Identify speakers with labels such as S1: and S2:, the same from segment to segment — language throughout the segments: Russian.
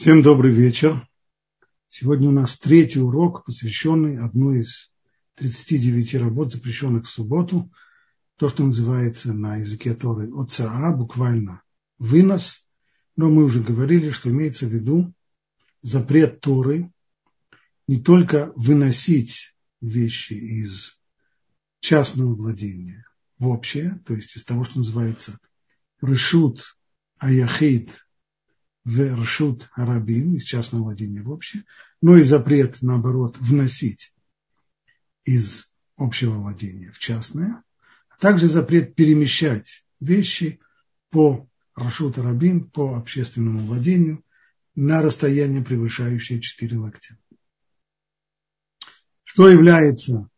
S1: Всем добрый вечер. Сегодня у нас третий урок, посвященный одной из 39 работ, запрещенных в субботу. То, что называется на языке Торы ОЦА, буквально вынос. Но мы уже говорили, что имеется в виду запрет Торы не только выносить вещи из частного владения в общее, то есть из того, что называется решут аяхид в Ршут Арабин, из частного владения в общее, но и запрет, наоборот, вносить из общего владения в частное, а также запрет перемещать вещи по Рашут Арабин, по общественному владению на расстояние, превышающее 4 локтя. Что является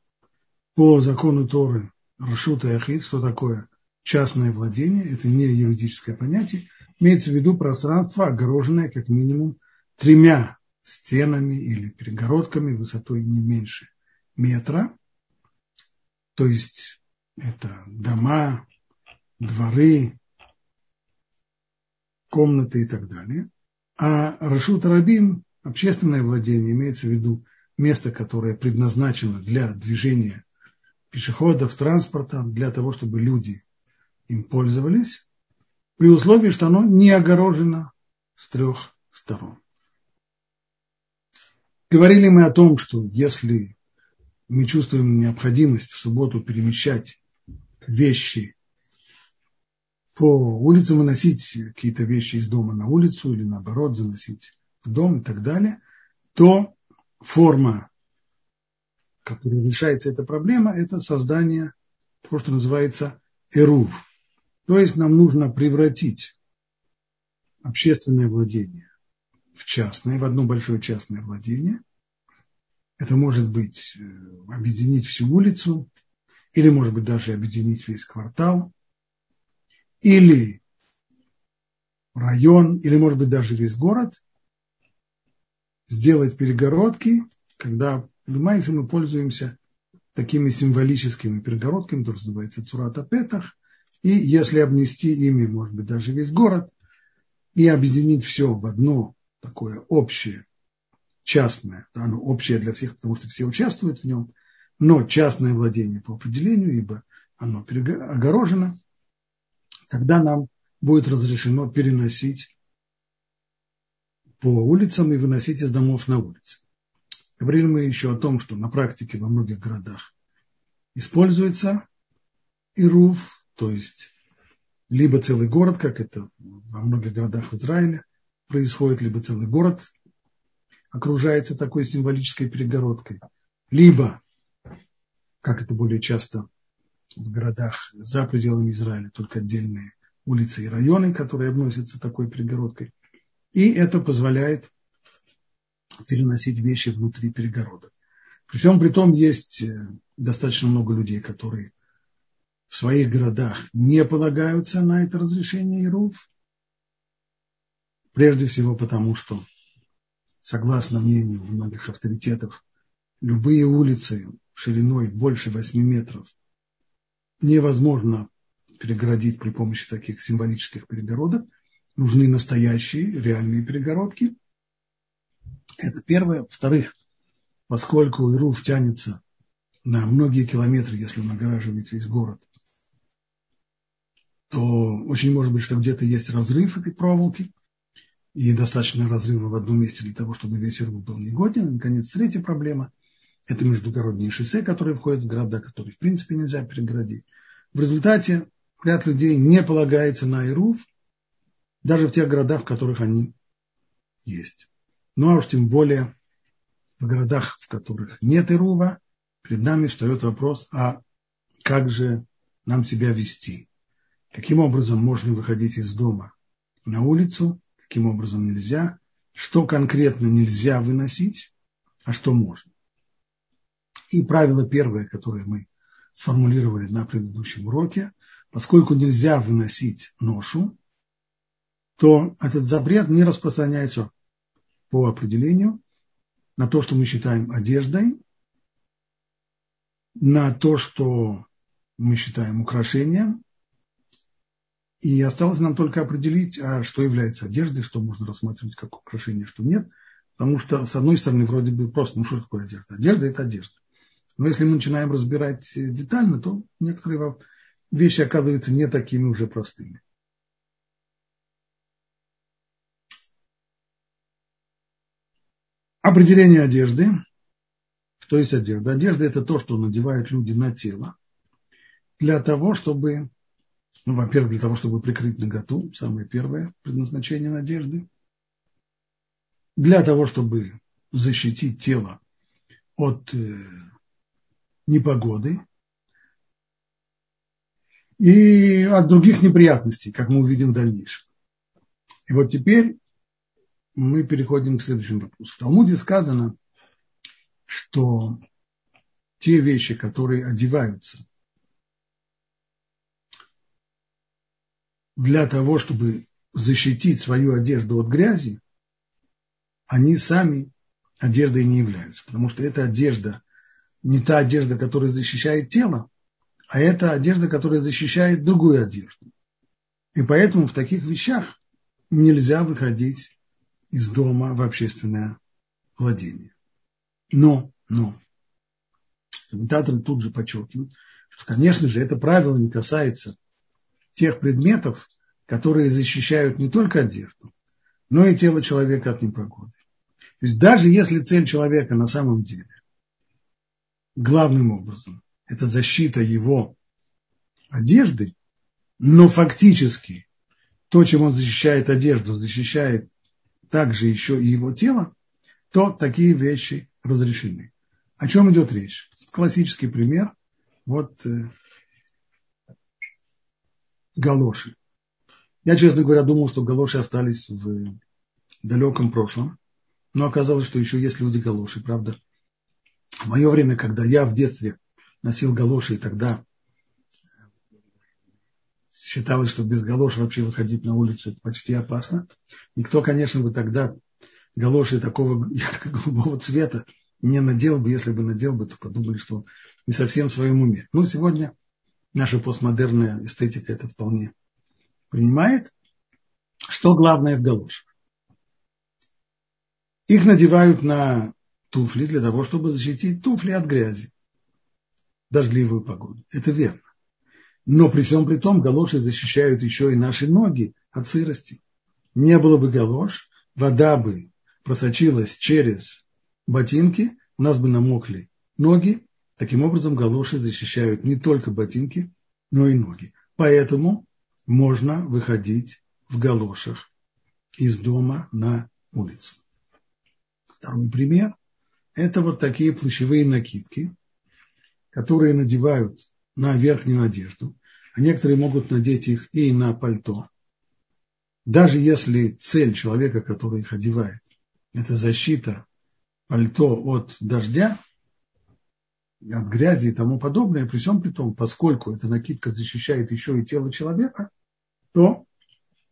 S1: по закону Торы Рашут и Ахид, что такое частное владение, это не юридическое понятие, Имеется в виду пространство, огороженное как минимум тремя стенами или перегородками высотой не меньше метра. То есть это дома, дворы, комнаты и так далее. А Рашут Рабин, общественное владение, имеется в виду место, которое предназначено для движения пешеходов, транспорта, для того, чтобы люди им пользовались при условии, что оно не огорожено с трех сторон. Говорили мы о том, что если мы чувствуем необходимость в субботу перемещать вещи по улицам, выносить какие-то вещи из дома на улицу или наоборот заносить в дом и так далее, то форма, которой решается эта проблема, это создание того, что называется эрув, то есть нам нужно превратить общественное владение в частное, в одно большое частное владение. Это может быть э, объединить всю улицу, или может быть даже объединить весь квартал, или район, или может быть даже весь город, сделать перегородки, когда, понимаете, мы пользуемся такими символическими перегородками, то, называется цурата петах, и если обнести ими, может быть, даже весь город, и объединить все в одно такое общее, частное, да, оно общее для всех, потому что все участвуют в нем, но частное владение по определению, ибо оно огорожено, тогда нам будет разрешено переносить по улицам и выносить из домов на улицы. Говорили мы еще о том, что на практике во многих городах используется ируф, то есть либо целый город, как это во многих городах в Израиле происходит, либо целый город окружается такой символической перегородкой, либо, как это более часто в городах за пределами Израиля, только отдельные улицы и районы, которые обносятся такой перегородкой. И это позволяет переносить вещи внутри перегородок. При всем при том есть э, достаточно много людей, которые в своих городах не полагаются на это разрешение Ируф. Прежде всего потому, что, согласно мнению многих авторитетов, любые улицы шириной больше 8 метров невозможно перегородить при помощи таких символических перегородок. Нужны настоящие, реальные перегородки. Это первое. Во-вторых, поскольку Ируф тянется на многие километры, если он огораживает весь город, то очень может быть, что где-то есть разрыв этой проволоки, и достаточно разрыва в одном месте для того, чтобы весь рву был негоден. И, наконец, третья проблема – это междугородние шоссе, которые входят в города, которые, в принципе, нельзя перегородить. В результате ряд людей не полагается на Ируф, даже в тех городах, в которых они есть. Ну а уж тем более в городах, в которых нет Ирува, перед нами встает вопрос, а как же нам себя вести? Каким образом можно выходить из дома на улицу, каким образом нельзя, что конкретно нельзя выносить, а что можно. И правило первое, которое мы сформулировали на предыдущем уроке, поскольку нельзя выносить ношу, то этот запрет не распространяется по определению на то, что мы считаем одеждой, на то, что мы считаем украшением, И осталось нам только определить, а что является одеждой, что можно рассматривать как украшение, что нет. Потому что, с одной стороны, вроде бы просто, ну что такое одежда? Одежда – это одежда. Но если мы начинаем разбирать детально, то некоторые вещи оказываются не такими уже простыми. Определение одежды. Что есть одежда? Одежда – это то, что надевают люди на тело для того, чтобы ну, во-первых, для того, чтобы прикрыть наготу, самое первое предназначение надежды. Для того, чтобы защитить тело от э, непогоды и от других неприятностей, как мы увидим в дальнейшем. И вот теперь мы переходим к следующему вопросу. В Талмуде сказано, что те вещи, которые одеваются для того, чтобы защитить свою одежду от грязи, они сами одеждой не являются. Потому что эта одежда не та одежда, которая защищает тело, а это одежда, которая защищает другую одежду. И поэтому в таких вещах нельзя выходить из дома в общественное владение. Но, но, комментаторы тут же подчеркивают, что, конечно же, это правило не касается тех предметов, которые защищают не только одежду, но и тело человека от непогоды. То есть даже если цель человека на самом деле главным образом это защита его одежды, но фактически то, чем он защищает одежду, защищает также еще и его тело, то такие вещи разрешены. О чем идет речь? Классический пример. Вот э, галоши. Я, честно говоря, думал, что галоши остались в далеком прошлом. Но оказалось, что еще есть люди галоши, правда. В мое время, когда я в детстве носил галоши, и тогда считалось, что без галош вообще выходить на улицу почти опасно. Никто, конечно, бы тогда галоши такого голубого цвета не надел бы, если бы надел бы, то подумали, что он не совсем в своем уме. Ну, сегодня наша постмодерная эстетика это вполне принимает. Что главное в галошах? Их надевают на туфли для того, чтобы защитить туфли от грязи дождливую погоду. Это верно. Но при всем при том галоши защищают еще и наши ноги от сырости. Не было бы галош, вода бы просочилась через ботинки, у нас бы намокли ноги, Таким образом, галоши защищают не только ботинки, но и ноги. Поэтому можно выходить в галошах из дома на улицу. Второй пример – это вот такие плащевые накидки, которые надевают на верхнюю одежду, а некоторые могут надеть их и на пальто. Даже если цель человека, который их одевает, это защита пальто от дождя – от грязи и тому подобное, при всем при том, поскольку эта накидка защищает еще и тело человека, то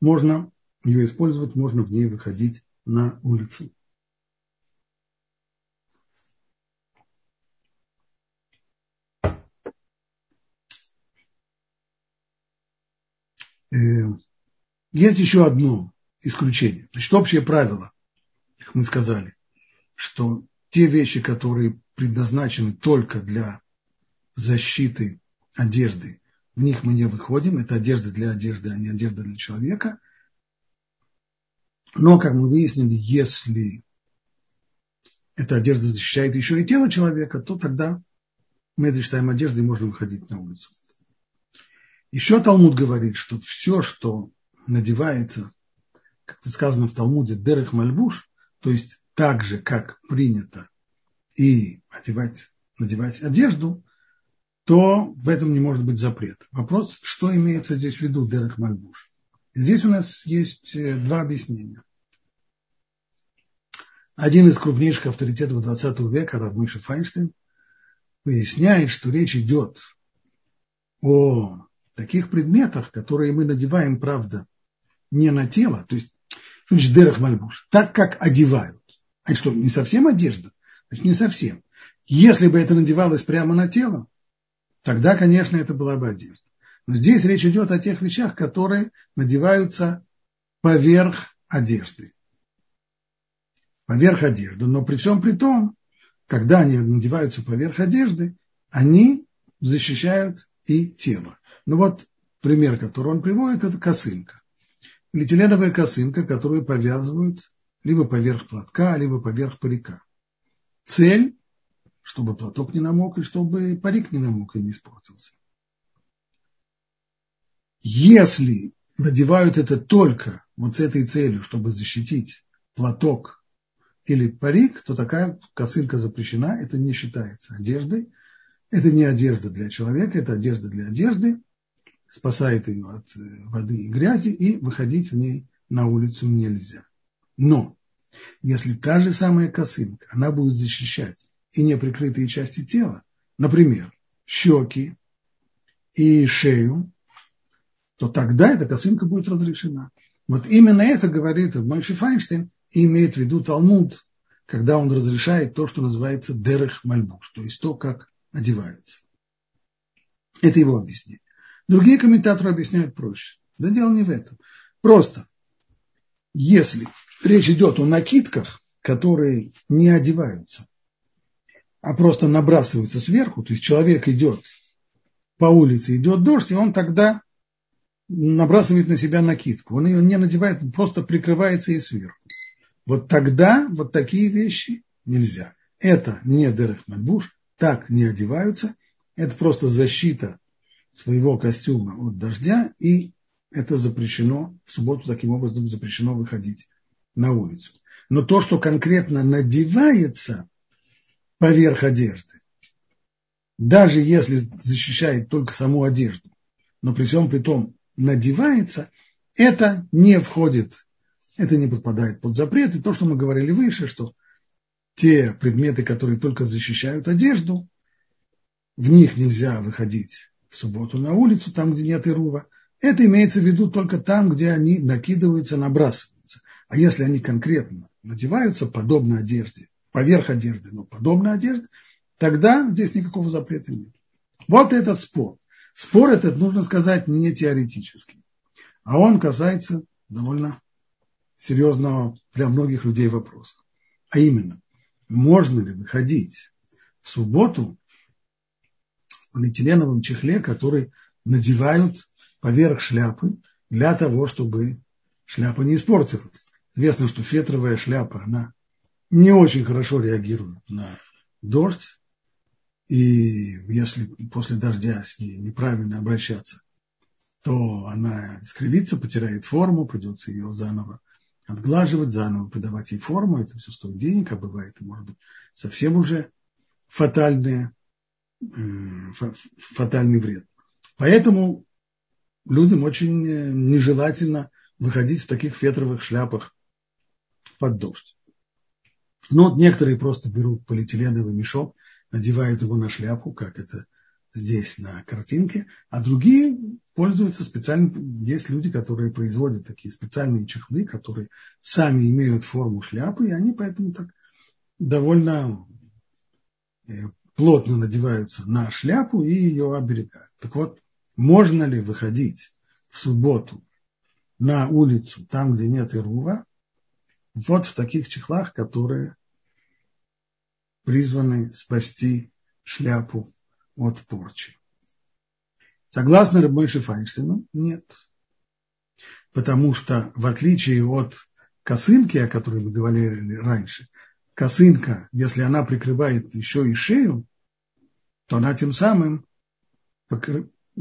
S1: можно ее использовать, можно в ней выходить на улицу. Э, есть еще одно исключение. Значит, общее правило, как мы сказали, что те вещи, которые предназначены только для защиты одежды, в них мы не выходим. Это одежда для одежды, а не одежда для человека. Но, как мы выяснили, если эта одежда защищает еще и тело человека, то тогда мы это считаем одеждой и можно выходить на улицу. Еще Талмуд говорит, что все, что надевается, как сказано в Талмуде, дерех мальбуш, то есть так же, как принято и одевать, надевать одежду, то в этом не может быть запрет. Вопрос, что имеется здесь в виду Дерех Мальбуш. Здесь у нас есть э, два объяснения. Один из крупнейших авторитетов 20 века, Равмыша Файнштейн, поясняет, что речь идет о таких предметах, которые мы надеваем, правда, не на тело, то есть, что значит Дерех Мальбуш, так как одевают. А что, не совсем одежда? Значит, не совсем. Если бы это надевалось прямо на тело, тогда, конечно, это была бы одежда. Но здесь речь идет о тех вещах, которые надеваются поверх одежды. Поверх одежды. Но при всем при том, когда они надеваются поверх одежды, они защищают и тело. Ну вот пример, который он приводит, это косынка. Полиэтиленовая косынка, которую повязывают либо поверх платка, либо поверх парика. Цель, чтобы платок не намок и чтобы парик не намок и не испортился. Если надевают это только вот с этой целью, чтобы защитить платок или парик, то такая косынка запрещена, это не считается одеждой. Это не одежда для человека, это одежда для одежды, спасает ее от э, воды и грязи, и выходить в ней на улицу нельзя. Но если та же самая косынка, она будет защищать и неприкрытые части тела, например, щеки и шею, то тогда эта косынка будет разрешена. Вот именно это говорит Мойши Файнштейн и имеет в виду Талмуд, когда он разрешает то, что называется дерех мальбуш, то есть то, как одеваются. Это его объяснение. Другие комментаторы объясняют проще. Да дело не в этом. Просто, если речь идет о накидках, которые не одеваются, а просто набрасываются сверху, то есть человек идет по улице, идет дождь, и он тогда набрасывает на себя накидку. Он ее не надевает, просто прикрывается и сверху. Вот тогда вот такие вещи нельзя. Это не Дерех Мальбуш, так не одеваются. Это просто защита своего костюма от дождя, и это запрещено, в субботу таким образом запрещено выходить на улицу. Но то, что конкретно надевается поверх одежды, даже если защищает только саму одежду, но при всем при том надевается, это не входит, это не подпадает под запрет. И то, что мы говорили выше, что те предметы, которые только защищают одежду, в них нельзя выходить в субботу на улицу, там, где нет ирува. Это имеется в виду только там, где они накидываются, набрасываются. А если они конкретно надеваются подобно одежде, поверх одежды, но подобно одежде, тогда здесь никакого запрета нет. Вот этот спор. Спор этот, нужно сказать, не теоретический, а он касается довольно серьезного для многих людей вопроса. А именно, можно ли выходить в субботу в полиэтиленовом чехле, который надевают поверх шляпы для того, чтобы шляпа не испортилась. Известно, что фетровая шляпа, она не очень хорошо реагирует на дождь, и если после дождя с ней неправильно обращаться, то она скривится, потеряет форму, придется ее заново отглаживать, заново придавать ей форму. Это все стоит денег, а бывает, и может быть, совсем уже фатальные, фатальный вред. Поэтому людям очень э, нежелательно выходить в таких фетровых шляпах под дождь. Ну, вот некоторые просто берут полиэтиленовый мешок надевают его на шляпу, как это здесь на картинке, а другие пользуются специальными, есть люди, которые производят такие специальные чехлы, которые сами имеют форму шляпы, и они поэтому так довольно э, плотно надеваются на шляпу и ее оберегают. Так вот, можно ли выходить в субботу на улицу, там, где нет ирува, вот в таких чехлах, которые призваны спасти шляпу от порчи. Согласно Рабмойше Файнштейну, нет. Потому что, в отличие от косынки, о которой мы говорили раньше, косынка, если она прикрывает еще и шею, то она тем самым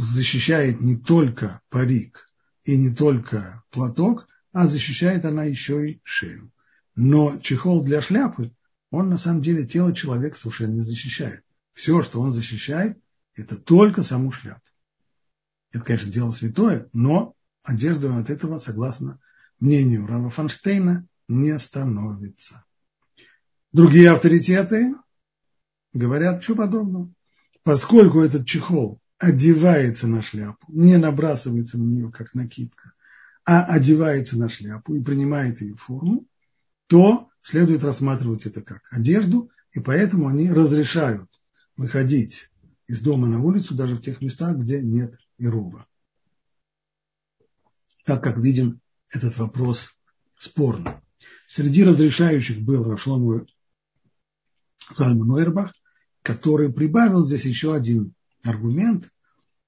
S1: защищает не только парик и не только платок, а защищает она еще и шею. Но чехол для шляпы он на самом деле тело человека совершенно не защищает. Все, что он защищает, это только саму шляпу. Это, конечно, дело святое, но одеждой он от этого, согласно мнению Рава Фанштейна, не становится. Другие авторитеты говорят, что подобного. Поскольку этот чехол одевается на шляпу, не набрасывается на нее как накидка, а одевается на шляпу и принимает ее форму, то следует рассматривать это как одежду, и поэтому они разрешают выходить из дома на улицу даже в тех местах, где нет ирува. так как видим, этот вопрос спорный. Среди разрешающих был Рашлому Зальман Уэрбах, который прибавил здесь еще один аргумент,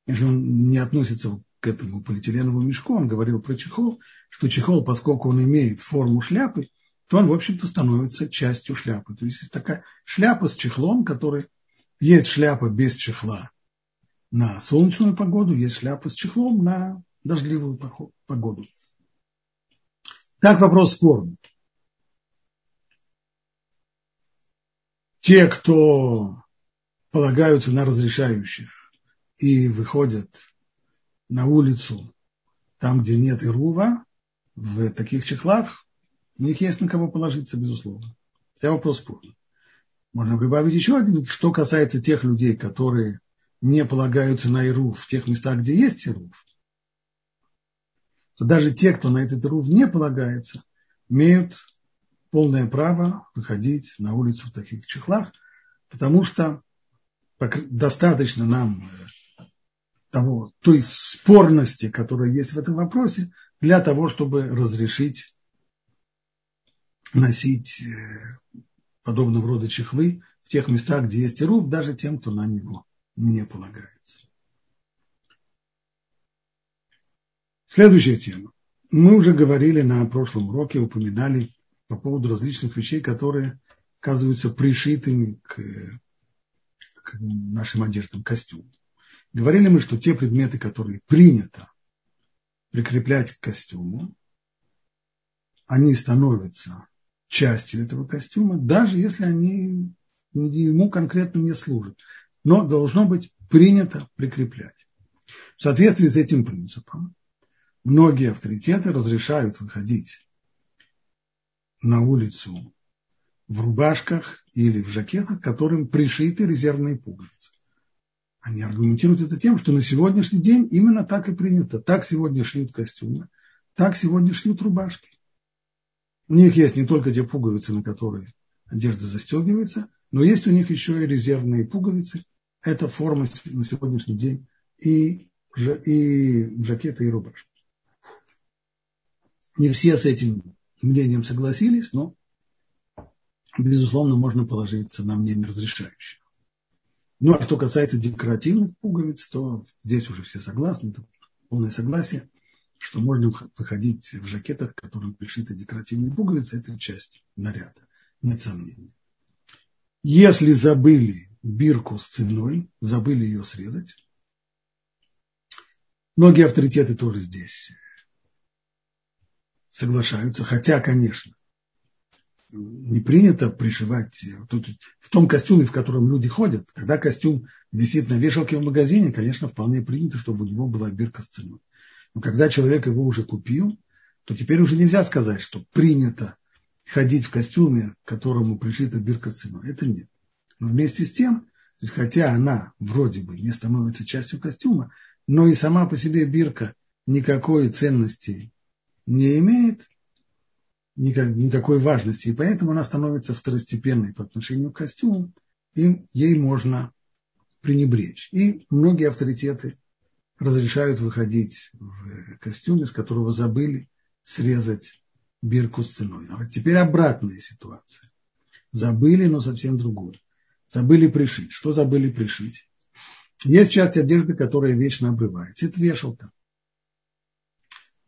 S1: если он не относится к этому полиэтиленовому мешку, он говорил про чехол, что чехол, поскольку он имеет форму шляпы, то он, в общем-то, становится частью шляпы. То есть такая шляпа с чехлом, который есть шляпа без чехла на солнечную погоду, есть шляпа с чехлом на дождливую погоду. Так вопрос спорный. Те, кто полагаются на разрешающих и выходят на улицу, там, где нет ирува, в таких чехлах, у них есть на кого положиться, безусловно. Хотя вопрос спорный. Можно прибавить еще один, что касается тех людей, которые не полагаются на Ирув в тех местах, где есть Ирув, то даже те, кто на этот Ирув не полагается, имеют полное право выходить на улицу в таких чехлах, потому что достаточно нам э, того, той спорности, которая есть в этом вопросе, для того, чтобы разрешить носить э, подобного рода чехлы в тех местах, где есть ируф, даже тем, кто на него не полагается. Следующая тема. Мы уже говорили на прошлом уроке, упоминали по поводу различных вещей, которые оказываются пришитыми к, нашим одеждам, костюмам. Говорили мы, что те предметы, которые принято прикреплять к костюму, они становятся частью этого костюма, даже если они ему конкретно не служат. Но должно быть принято прикреплять. В соответствии с этим принципом многие авторитеты разрешают выходить на улицу в рубашках или в жакетах, которым пришиты резервные пуговицы. Они аргументируют это тем, что на сегодняшний день именно так и принято. Так сегодня шьют костюмы, так сегодня шьют рубашки. У них есть не только те пуговицы, на которые одежда застегивается, но есть у них еще и резервные пуговицы. Это форма на сегодняшний день и, и жакеты, и рубашки. Не все с этим мнением согласились, но, безусловно, можно положиться на мнение разрешающее. Ну, а что касается декоративных пуговиц, то здесь уже все согласны, это полное согласие что можно выходить в жакетах, которым пришиты декоративные пуговицы, это часть наряда, нет сомнений. Если забыли бирку с ценой, забыли ее срезать, многие авторитеты тоже здесь соглашаются, хотя, конечно, не принято пришивать тут, в том костюме, в котором люди ходят. Когда костюм висит на вешалке в магазине, конечно, вполне принято, чтобы у него была бирка с ценой. Но когда человек его уже купил, то теперь уже нельзя сказать, что принято ходить в костюме, к которому пришита бирка с ценой. Это нет. Но вместе с тем, то есть, хотя она вроде бы не становится частью костюма, но и сама по себе бирка никакой ценности не имеет, никакой важности, и поэтому она становится второстепенной по отношению к костюму, и ей можно пренебречь. И многие авторитеты разрешают выходить в костюме, с которого забыли срезать бирку с ценой. А вот теперь обратная ситуация. Забыли, но совсем другое. Забыли пришить. Что забыли пришить? Есть часть одежды, которая вечно обрывается. Это вешалка.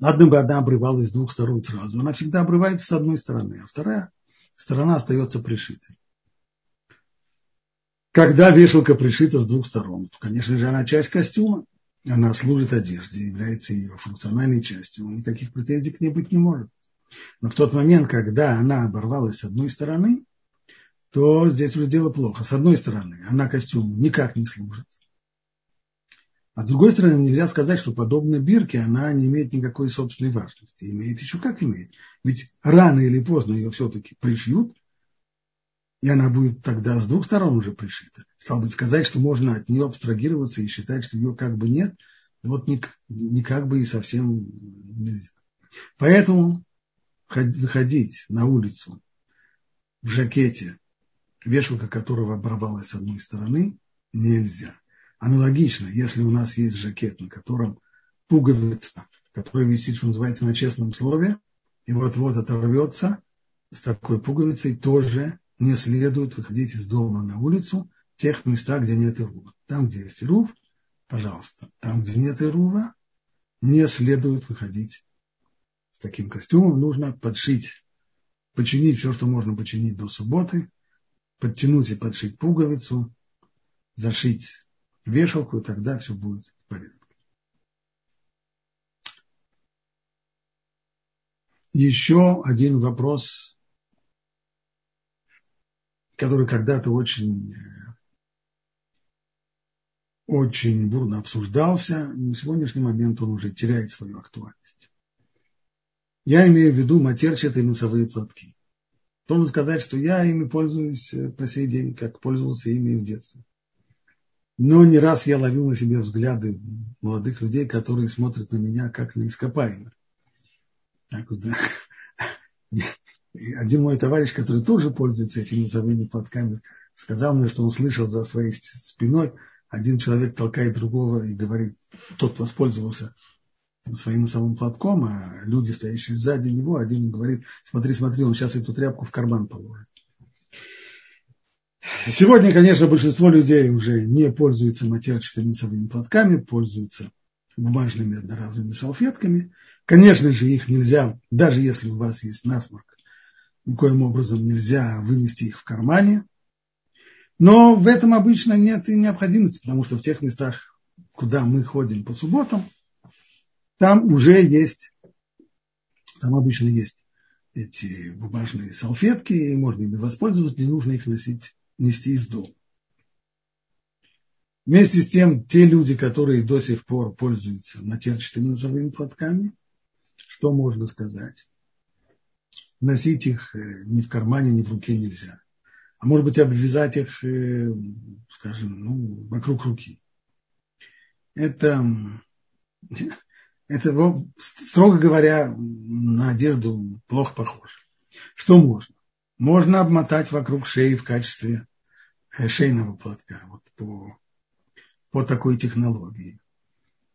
S1: Ладно бы обрывалась с двух сторон сразу. Она всегда обрывается с одной стороны, а вторая сторона остается пришитой. Когда вешалка пришита с двух сторон, то, конечно же, она часть костюма она служит одежде, является ее функциональной частью, никаких претензий к ней быть не может. Но в тот момент, когда она оборвалась с одной стороны, то здесь уже дело плохо. С одной стороны, она костюму никак не служит. А с другой стороны, нельзя сказать, что подобная бирке, она не имеет никакой собственной важности. Имеет еще как имеет. Ведь рано или поздно ее все-таки пришьют, и она будет тогда с двух сторон уже пришита. Стал бы сказать, что можно от нее абстрагироваться и считать, что ее как бы нет, вот не, не как бы и совсем нельзя. Поэтому выходить на улицу в жакете, вешалка которого оборвалась с одной стороны, нельзя. Аналогично, если у нас есть жакет, на котором пуговица который висит, что называется, на честном слове, и вот-вот оторвется с такой пуговицей, тоже не следует выходить из дома на улицу в тех местах, где нет ирува. Там, где есть ирув, пожалуйста. Там, где нет ирува, не следует выходить с таким костюмом. Нужно подшить, починить все, что можно починить до субботы, подтянуть и подшить пуговицу, зашить вешалку, и тогда все будет в порядке. Еще один вопрос, который когда-то очень, очень бурно обсуждался, на сегодняшний момент он уже теряет свою актуальность. Я имею в виду матерчатые носовые платки. Должен сказать, что я ими пользуюсь э, по сей день, как пользовался ими в детстве. Но не раз я ловил на себе взгляды молодых людей, которые смотрят на меня как на да. Один мой товарищ, который тоже пользуется этими носовыми платками, сказал мне, что он слышал за своей спиной, один человек толкает другого и говорит, тот воспользовался своим носовым платком, а люди, стоящие сзади него, один говорит, смотри, смотри, он сейчас эту тряпку в карман положит. Сегодня, конечно, большинство людей уже не пользуются матерчатыми носовыми платками, пользуются бумажными одноразовыми салфетками. Конечно же, их нельзя, даже если у вас есть насморк, никоим образом нельзя вынести их в кармане. Но в этом обычно нет и необходимости, потому что в тех местах, куда мы ходим по субботам, там уже есть, там обычно есть эти бумажные салфетки, и можно ими воспользоваться, не нужно их носить, нести из дома. Вместе с тем, те люди, которые до сих пор пользуются матерчатыми носовыми платками, что можно сказать? Носить их э, ни в кармане, ни в руке нельзя. А может быть, обвязать их, э, скажем, ну, вокруг руки. Это это, строго говоря, на одежду плохо похоже. Что можно? Можно обмотать вокруг шеи в качестве э, шейного платка, вот по, по такой технологии.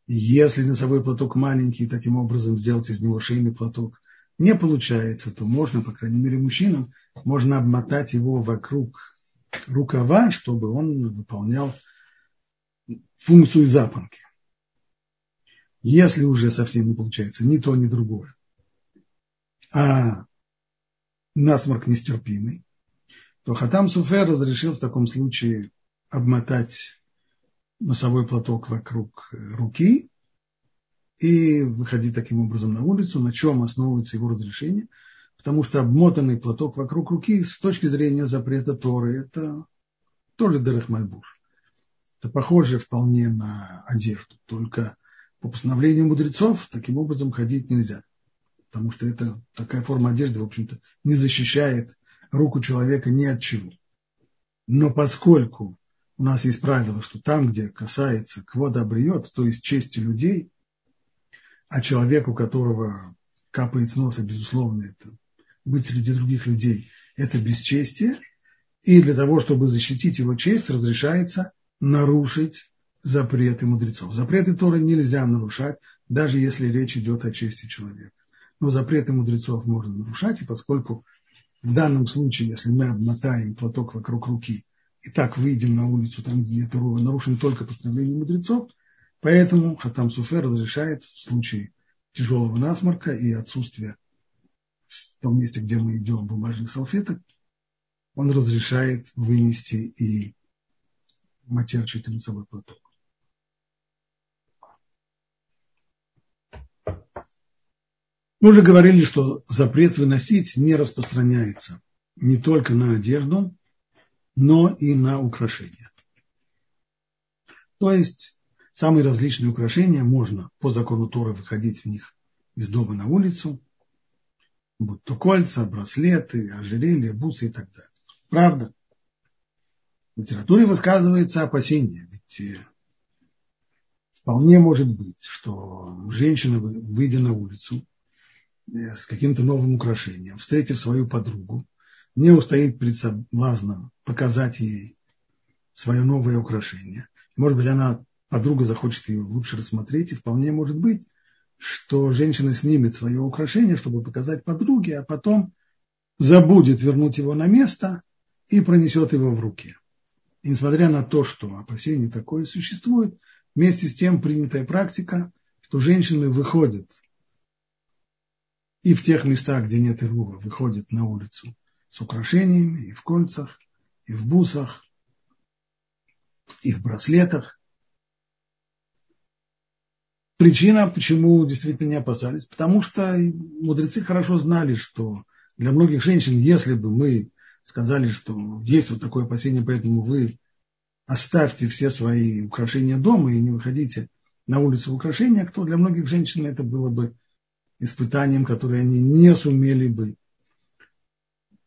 S1: Если носовой платок маленький, таким образом сделать из него шейный платок не получается, то можно, по крайней мере, мужчинам, можно обмотать его вокруг рукава, чтобы он выполнял функцию запонки. Если уже совсем не получается ни то, ни другое, а насморк нестерпимый, то Хатам Суфер разрешил в таком случае обмотать носовой платок вокруг руки и выходить таким образом на улицу, на чем основывается его разрешение, потому что обмотанный платок вокруг руки с точки зрения запрета Торы это тоже Дерехмальбуш. Это похоже вполне на одежду, только по постановлению мудрецов таким образом ходить нельзя. Потому что это такая форма одежды, в общем-то, не защищает руку человека ни от чего. Но поскольку у нас есть правило, что там, где касается квода бриет, то есть чести людей, а человек, у которого капает с носа, безусловно, это быть среди других людей, это бесчестие, и для того, чтобы защитить его честь, разрешается нарушить запреты мудрецов. Запреты Торы нельзя нарушать, даже если речь идет о чести человека. Но запреты мудрецов можно нарушать, и поскольку в данном случае, если мы обмотаем платок вокруг руки и так выйдем на улицу, там, где нет рува, нарушим только постановление мудрецов, поэтому Хатам Суфер разрешает в случае тяжелого насморка и отсутствия в том месте, где мы идем, бумажных салфеток, он разрешает вынести и матерчатый лицевой платок. Мы уже говорили, что запрет выносить не распространяется не только на одежду, но и на украшения. То есть самые различные украшения можно по закону Торы выходить в них из дома на улицу, будь то кольца, браслеты, ожерелья, бусы и так далее. Правда? В литературе высказывается опасение, ведь э, вполне может быть, что женщина, выйдя на улицу, с каким-то новым украшением, встретив свою подругу, не устоит перед соблазном показать ей свое новое украшение. Может быть, она, подруга захочет ее лучше рассмотреть, и вполне может быть, что женщина снимет свое украшение, чтобы показать подруге, а потом забудет вернуть его на место и пронесет его в руке. И несмотря на то, что опасение такое существует, вместе с тем принятая практика, что женщины выходят и в тех местах, где нет ирува, выходят на улицу с украшениями и в кольцах, и в бусах, и в браслетах. Причина, почему действительно не опасались, потому что мудрецы хорошо знали, что для многих женщин, если бы мы сказали, что есть вот такое опасение, поэтому вы оставьте все свои украшения дома и не выходите на улицу в украшениях, то для многих женщин это было бы испытанием, которое они не сумели бы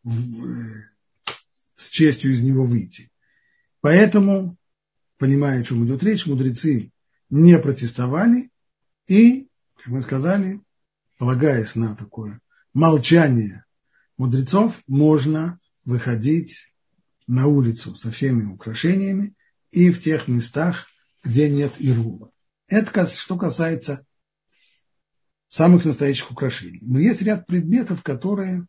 S1: э, с честью из него выйти. Поэтому, понимая, о чем идет речь, мудрецы не протестовали и, как мы сказали, полагаясь на такое молчание мудрецов, можно выходить на улицу со всеми украшениями и в тех местах, где нет ирува. Это что касается самых настоящих украшений. Но есть ряд предметов, которые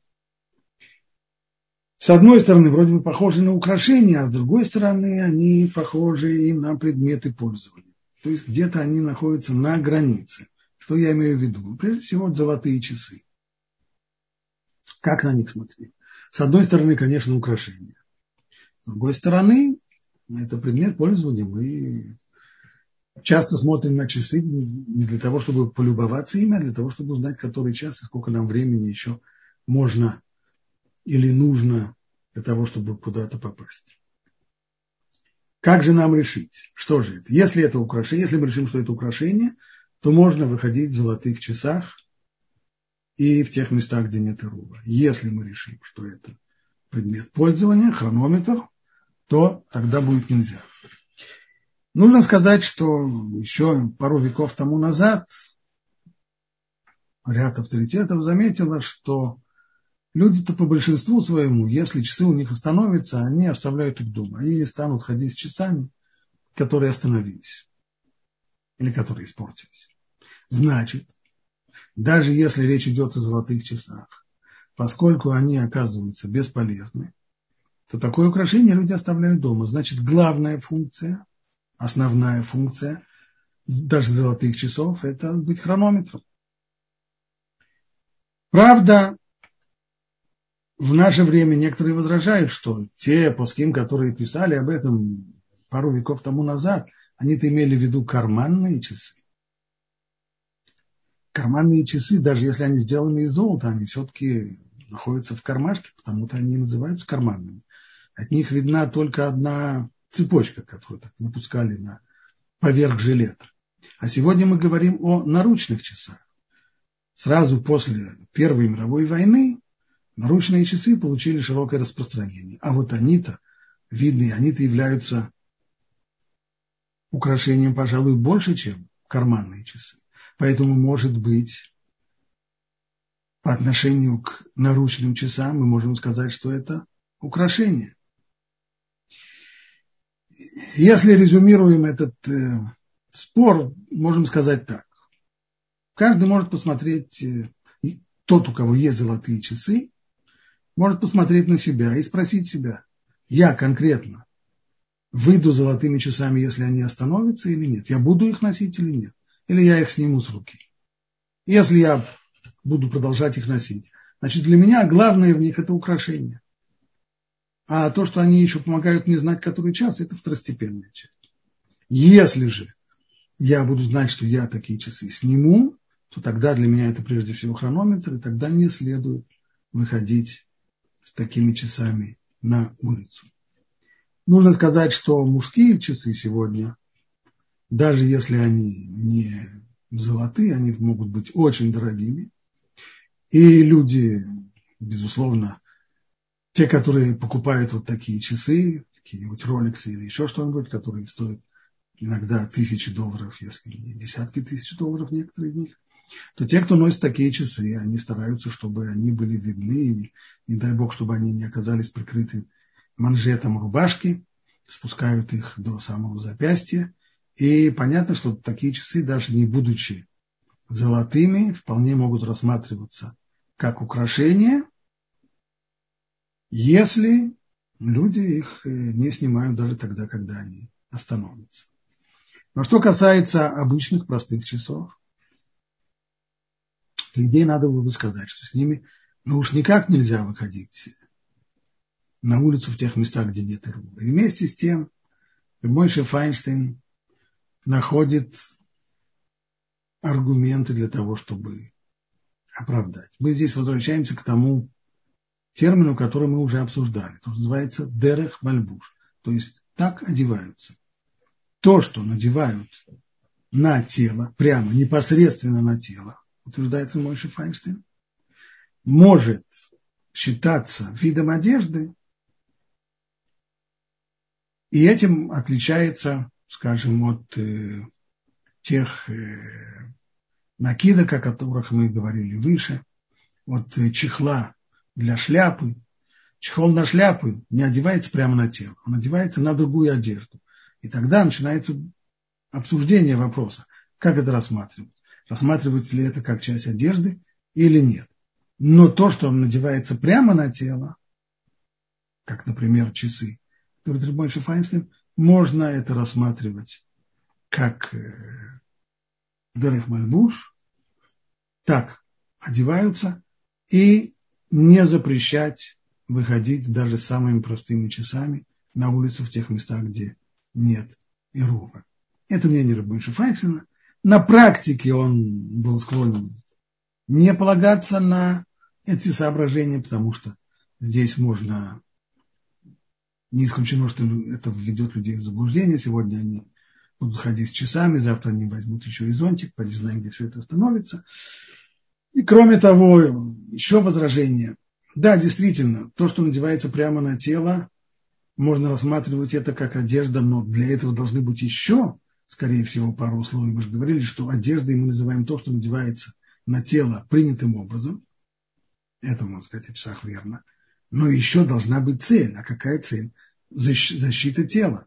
S1: с одной стороны вроде бы похожи на украшения, а с другой стороны они похожи и на предметы пользования. То есть где-то они находятся на границе. Что я имею в виду? Прежде всего, золотые часы. Как на них смотреть? С одной стороны, конечно, украшения. С другой стороны, это предмет пользования. Мы часто смотрим на часы не для того, чтобы полюбоваться ими, а для того, чтобы узнать, который час и сколько нам времени еще можно или нужно для того, чтобы куда-то попасть. Как же нам решить? Что же это? Если это украшение, если мы решим, что это украшение, то можно выходить в золотых часах и в тех местах, где нет ирува. Если мы решим, что это предмет пользования, хронометр, то тогда будет нельзя. Нужно сказать, что еще пару веков тому назад ряд авторитетов заметила, что люди-то по большинству своему, если часы у них остановятся, они оставляют их дома. Они не станут ходить с часами, которые остановились или которые испортились. Значит, даже если речь идет о золотых часах, поскольку они оказываются бесполезны, то такое украшение люди оставляют дома. Значит, главная функция, основная функция даже золотых часов – это быть хронометром. Правда, в наше время некоторые возражают, что те плоским, которые писали об этом пару веков тому назад, они-то имели в виду карманные часы карманные часы, даже если они сделаны из золота, они все-таки находятся в кармашке, потому-то они и называются карманными. От них видна только одна цепочка, которую так выпускали на поверх жилета. А сегодня мы говорим о наручных часах. Сразу после Первой мировой войны наручные часы получили широкое распространение. А вот они-то видны, они-то являются украшением, пожалуй, больше, чем карманные часы. Поэтому, может быть, по отношению к наручным часам мы можем сказать, что это украшение. Если резюмируем этот э, спор, можем сказать так. Каждый может посмотреть, э, тот, у кого есть золотые часы, может посмотреть на себя и спросить себя, я конкретно выйду золотыми часами, если они остановятся или нет, я буду их носить или нет или я их сниму с руки. Если я буду продолжать их носить, значит для меня главное в них это украшение. А то, что они еще помогают мне знать, который час, это второстепенная часть. Если же я буду знать, что я такие часы сниму, то тогда для меня это прежде всего хронометр, и тогда не следует выходить с такими часами на улицу. Нужно сказать, что мужские часы сегодня даже если они не золотые, они могут быть очень дорогими. И люди, безусловно, те, которые покупают вот такие часы, какие-нибудь роликсы или еще что-нибудь, которые стоят иногда тысячи долларов, если не десятки тысяч долларов некоторые из них, то те, кто носит такие часы, они стараются, чтобы они были видны, и не дай бог, чтобы они не оказались прикрыты манжетом рубашки, спускают их до самого запястья, и понятно, что такие часы, даже не будучи золотыми вполне могут рассматриваться как украшения, если люди их э, не снимают даже тогда, когда они остановятся. Но что касается обычных простых часов, по идее, надо было бы сказать, что с ними ну уж никак нельзя выходить на улицу в тех местах, где нет РУ. И вместе с тем Мойша Файнштейн находит аргументы для того, чтобы оправдать. Мы здесь возвращаемся к тому термину, который мы уже обсуждали. Это называется дерех мальбуш. То есть так одеваются. То, что надевают на тело, прямо, непосредственно на тело, утверждает Мойша Файнштейн, может считаться видом одежды, и этим отличается, скажем, от э, тех э, накидок, о которых мы говорили выше, от э, чехла для шляпы. Чехол на шляпы не одевается прямо на тело, он одевается на другую одежду. И тогда начинается обсуждение вопроса, как это рассматривать. Рассматривается ли это как часть одежды или нет. Но то, что надевается прямо на тело, как, например, часы, говорит Рибойши Файнштейн, можно это рассматривать как э, Дерех Мальбуш, так одеваются, и не запрещать выходить даже самыми простыми часами на улицу в тех местах, где нет Ирува. Это мнение Рабойши Файнштейна. На практике он был склонен не полагаться на эти соображения, потому что здесь можно не исключено, что это введет людей в заблуждение. Сегодня они будут ходить с часами, завтра они возьмут еще и зонтик, поди знаем, где все это остановится. И кроме того, еще возражение. Да, действительно, то, что надевается прямо на тело, можно рассматривать это как одежда, но для этого должны быть еще, скорее всего, пару условий. Мы же говорили, что одеждой мы называем то, что надевается на тело принятым образом. Это, можно сказать, в часах верно. Но еще должна быть цель. А какая цель? Защита тела.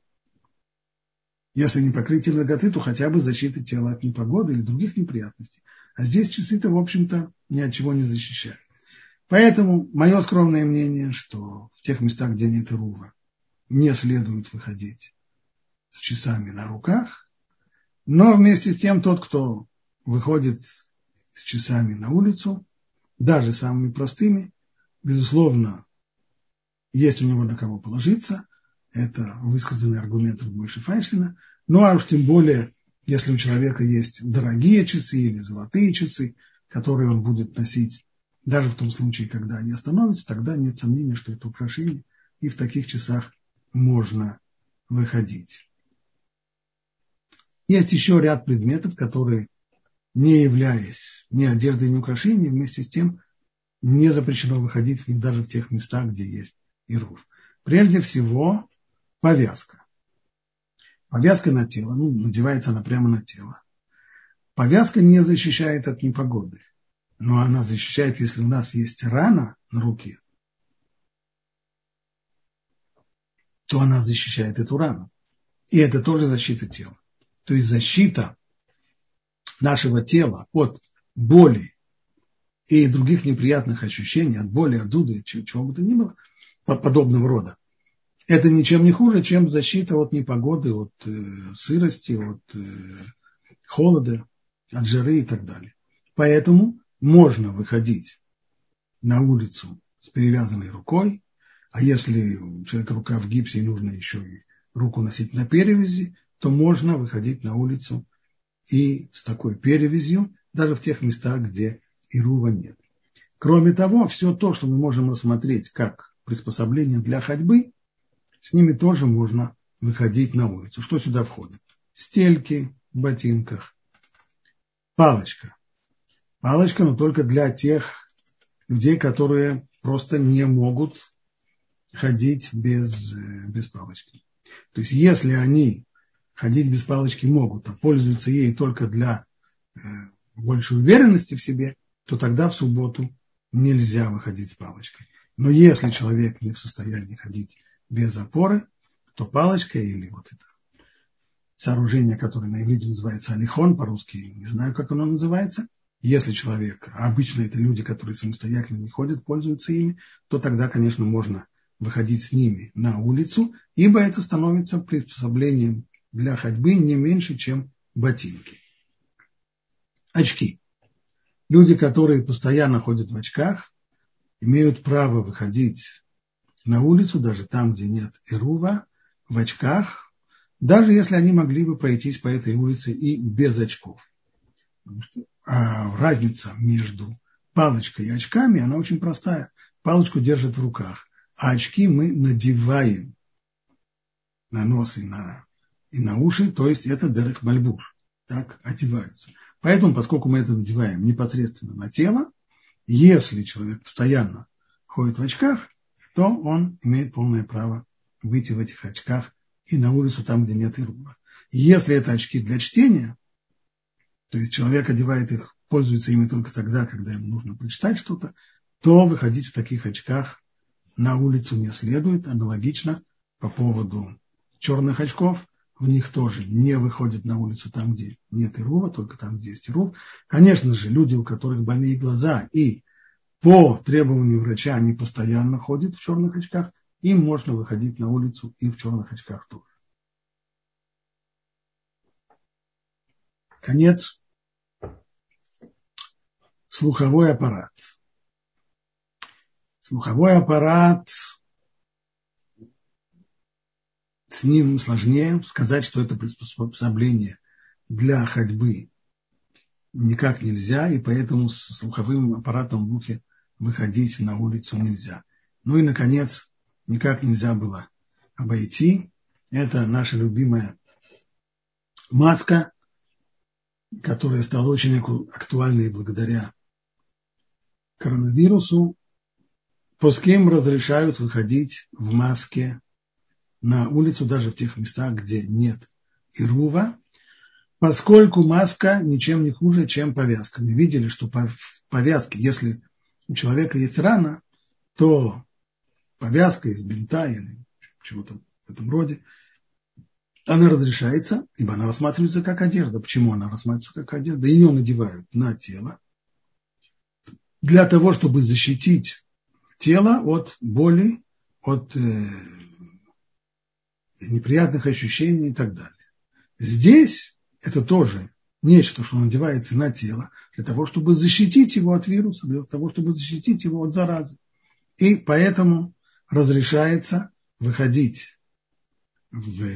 S1: Если не покрытие ноготы, то хотя бы защита тела от непогоды или других неприятностей. А здесь часы-то, в общем-то, ни от чего не защищают. Поэтому мое скромное мнение, что в тех местах, где нет рува, не следует выходить с часами на руках, но вместе с тем тот, кто выходит с часами на улицу, даже самыми простыми, безусловно, есть у него на кого положиться. Это высказанный аргумент Мойши Файнштейна. Ну а уж тем более, если у человека есть дорогие часы или золотые часы, которые он будет носить даже в том случае, когда они остановятся, тогда нет сомнения, что это украшение, и в таких часах можно выходить. Есть еще ряд предметов, которые, не являясь ни одеждой, ни украшением, вместе с тем не запрещено выходить в них даже в тех местах, где есть Ирув. Прежде всего, повязка. Повязка на тело, ну, надевается она прямо на тело. Повязка не защищает от непогоды, но она защищает, если у нас есть рана на руке, то она защищает эту рану. И это тоже защита тела. То есть защита нашего тела от боли и других неприятных ощущений, от боли, от зуда, чего бы то ни было – подобного рода. Это ничем не хуже, чем защита от непогоды, от э, сырости, от э, холода, от жары и так далее. Поэтому можно выходить на улицу с перевязанной рукой, а если у человека рука в гипсе и нужно еще и руку носить на перевязи, то можно выходить на улицу и с такой перевязью, даже в тех местах, где и рува нет. Кроме того, все то, что мы можем рассмотреть как приспособления для ходьбы, с ними тоже можно выходить на улицу. Что сюда входит? Стельки в ботинках, палочка. Палочка, но только для тех людей, которые просто не могут ходить без, э, без палочки. То есть, если они ходить без палочки могут, а пользуются ей только для э, большей уверенности в себе, то тогда в субботу нельзя выходить с палочкой. Но если человек не в состоянии ходить без опоры, то палочка или вот это сооружение, которое на иврите называется алихон, по-русски не знаю, как оно называется, Если человек, а обычно это люди, которые самостоятельно не ходят, пользуются ими, то тогда, конечно, можно выходить с ними на улицу, ибо это становится приспособлением для ходьбы не меньше, чем ботинки. Очки. Люди, которые постоянно ходят в очках, имеют право выходить на улицу, даже там, где нет Ирува, в очках, даже если они могли бы пройтись по этой улице и без очков. А разница между палочкой и очками, она очень простая. Палочку держат в руках, а очки мы надеваем на нос и на, и на уши, то есть это дерех мальбуш, так одеваются. Поэтому, поскольку мы это надеваем непосредственно на тело, если человек постоянно ходит в очках, то он имеет полное право выйти в этих очках и на улицу там, где нет ируба. Если это очки для чтения, то есть человек одевает их, пользуется ими только тогда, когда ему нужно прочитать что-то, то выходить в таких очках на улицу не следует. Аналогично по поводу черных очков, в них тоже не выходят на улицу там, где нет ирува, только там, где есть ирув. Конечно же, люди, у которых больные глаза, и по требованию врача они постоянно ходят в черных очках, им можно выходить на улицу и в черных очках тоже. Конец. Слуховой аппарат. Слуховой аппарат, с ним сложнее сказать, что это приспособление для ходьбы никак нельзя, и поэтому с слуховым аппаратом в ухе выходить на улицу нельзя. Ну и, наконец, никак нельзя было обойти. Это наша любимая маска, которая стала очень актуальной благодаря коронавирусу. Пуским разрешают выходить в маске на улицу, даже в тех местах, где нет ирува, поскольку маска ничем не хуже, чем повязка. Мы видели, что по повязке, если у человека есть рана, то повязка из бинта или чего-то в этом роде, она разрешается, ибо она рассматривается как одежда. Почему она рассматривается как одежда? Ее надевают на тело для того, чтобы защитить тело от боли, от э, неприятных ощущений и так далее. Здесь это тоже нечто, что надевается на тело, для того, чтобы защитить его от вируса, для того, чтобы защитить его от заразы. И поэтому разрешается выходить в,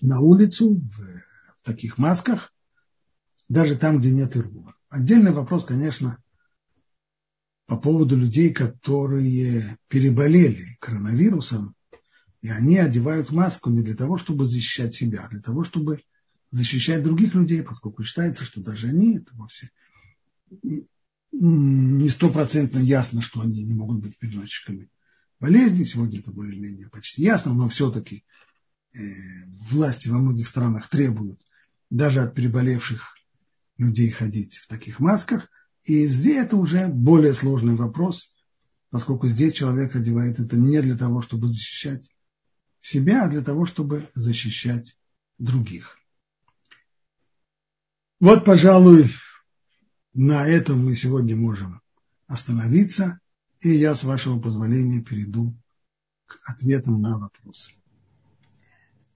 S1: на улицу в, в таких масках, даже там, где нет иргула. Отдельный вопрос, конечно, по поводу людей, которые переболели коронавирусом, и они одевают маску не для того, чтобы защищать себя, а для того, чтобы защищать других людей, поскольку считается, что даже они это вовсе не стопроцентно ясно, что они не могут быть переносчиками болезни. Сегодня это более-менее почти ясно, но все-таки э, власти во многих странах требуют даже от переболевших людей ходить в таких масках. И здесь это уже более сложный вопрос, поскольку здесь человек одевает это не для того, чтобы защищать себя, а для того, чтобы защищать других. Вот, пожалуй, на этом мы сегодня можем остановиться, и я, с вашего позволения, перейду к ответам на вопросы.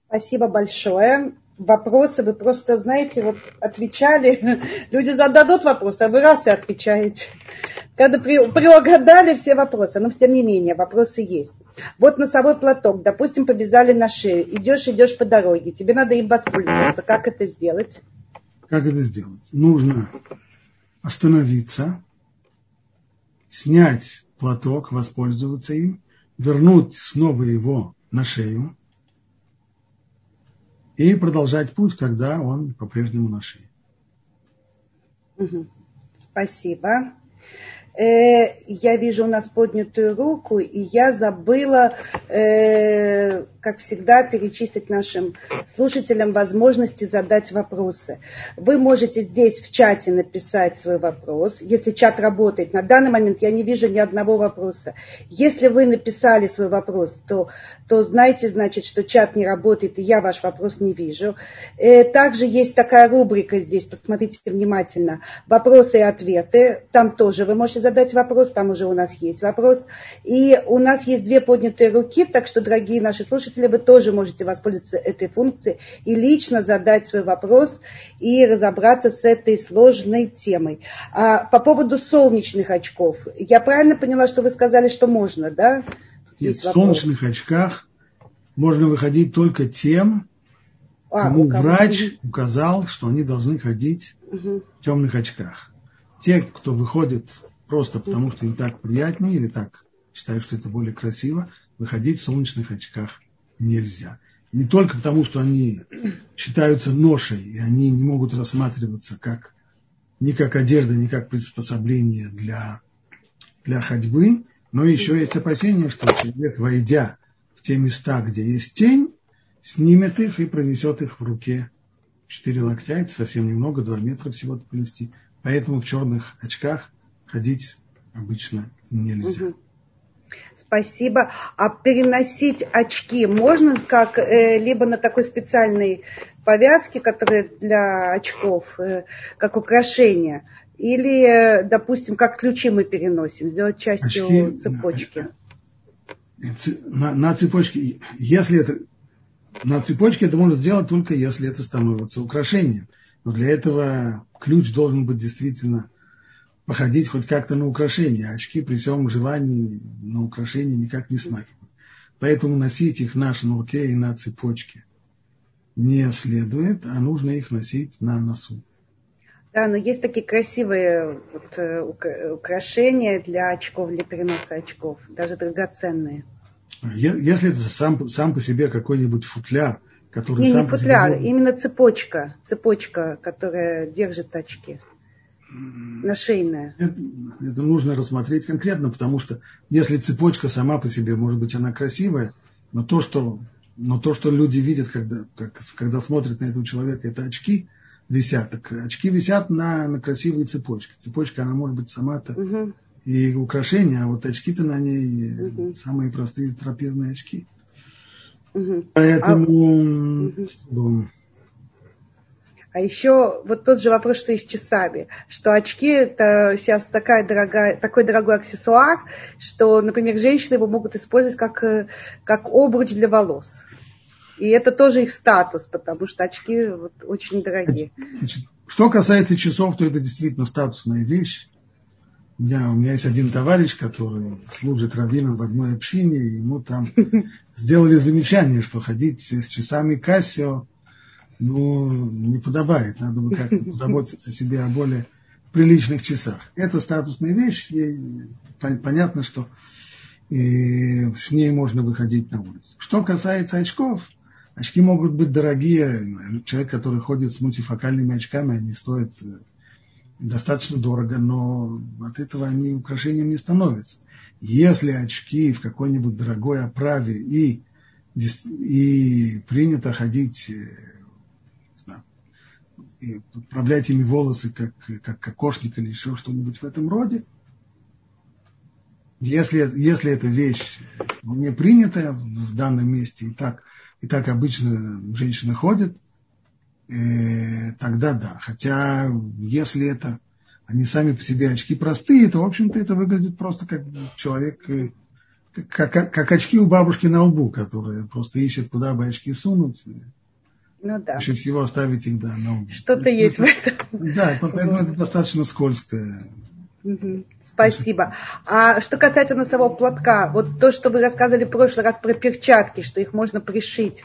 S2: Спасибо большое. Вопросы вы просто, знаете, вот отвечали, люди зададут вопросы, а вы раз и отвечаете. Когда приугадали все вопросы, но тем не менее вопросы есть. Вот носовой платок, допустим, повязали на шею, идешь, идешь по дороге, тебе надо им воспользоваться. Как это сделать?
S1: Как это сделать? Нужно остановиться, снять платок, воспользоваться им, вернуть снова его на шею и продолжать путь, когда он по-прежнему на шее.
S2: Спасибо. Э, я вижу у нас поднятую руку, и я забыла, э, как всегда, перечислить нашим слушателям возможности задать вопросы. Вы можете здесь в чате написать свой вопрос. Если чат работает, на данный момент я не вижу ни одного вопроса. Если вы написали свой вопрос, то, то знайте, значит, что чат не работает, и я ваш вопрос не вижу. Э, также есть такая рубрика здесь, посмотрите внимательно, вопросы и ответы. Там тоже вы можете задать вопрос, там уже у нас есть вопрос. И у нас есть две поднятые руки, так что, дорогие наши слушатели, вы тоже можете воспользоваться этой функцией и лично задать свой вопрос и разобраться с этой сложной темой. А по поводу солнечных очков, я правильно поняла, что вы сказали, что можно, да?
S1: Нет, в солнечных очках можно выходить только тем, а, кому врач указал, что они должны ходить угу. в темных очках. Те, кто выходит просто потому, что им так приятнее или так считают, что это более красиво, выходить в солнечных очках нельзя. Не только потому, что они считаются ношей, и они не могут рассматриваться как, ни как одежда, ни как приспособление для, для ходьбы, но еще есть опасение, что человек, войдя в те места, где есть тень, снимет их и пронесет их в руке. Четыре локтя, это совсем немного, два метра всего-то принести. Поэтому в черных очках ходить обычно нельзя. Угу.
S2: Спасибо. А переносить очки можно как э, либо на такой специальной повязке, которая для очков, э, как украшение, или, э, допустим, как ключи мы переносим, сделать частью очки, цепочки.
S1: На, на цепочке, если это на цепочке это можно сделать только если это становится украшением. Но для этого ключ должен быть действительно походить хоть как-то на украшение. А очки при всем желании на украшение никак не смахивают. Поэтому носить их на шнурке и на цепочке не следует, а нужно их носить на носу.
S2: Да, но есть такие красивые вот, э, украшения для очков, для переноса очков, даже драгоценные.
S1: Если это сам, сам по себе какой-нибудь футляр, который
S2: не,
S1: сам
S2: не футляр, себе... именно цепочка, цепочка, которая держит очки. Нашейная.
S1: Это, это нужно рассмотреть конкретно, потому что если цепочка сама по себе, может быть, она красивая, но то, что, но то, что люди видят, когда, как, когда смотрят на этого человека, это очки висят. Так очки висят на, на красивой цепочке. Цепочка, она может быть сама-то угу и украшения, а вот очки-то на ней угу. самые простые трапезные очки. Угу. Поэтому... А...
S2: А еще вот тот же вопрос, что и с часами, что очки это сейчас такая дорогая, такой дорогой аксессуар, что, например, женщины его могут использовать как, э, как обруч для волос. И это тоже их статус, потому что очки вот очень дорогие.
S1: Значит, что касается часов, то это действительно статусная вещь меня, у меня есть один товарищ, который служит раввином в одной общине, и ему там сделали замечание, что ходить с часами Кассио, ну, не подобает. Надо бы как-то позаботиться себе о более приличных часах. Это статусная вещь, и понятно, что и с ней можно выходить на улицу. Что касается очков, очки могут быть дорогие. Человек, который ходит с мультифокальными очками, они стоят э, достаточно дорого, но от этого они украшением не становятся. Если очки в какой-нибудь дорогой оправе и, и принято ходить, э, и управлять ими волосы, как, как кокошник или еще что-нибудь в этом роде, если, если эта вещь не принята в данном месте, и так, и так обычно женщины ходят – э, тогда да. Хотя, если это они сами по себе очки простые, то, в общем-то, это выглядит просто как человек, э, как, как, как очки у бабушки на лбу, которые просто ищет, куда бы очки сунуть. Ну да. Лучше всего оставить их, да, лбу.
S2: Что-то это, есть это, в
S1: этом. Да, поэтому вот. это достаточно скользкое.
S2: Спасибо. А что касается носового платка, вот то, что вы рассказывали в прошлый раз про перчатки, что их можно пришить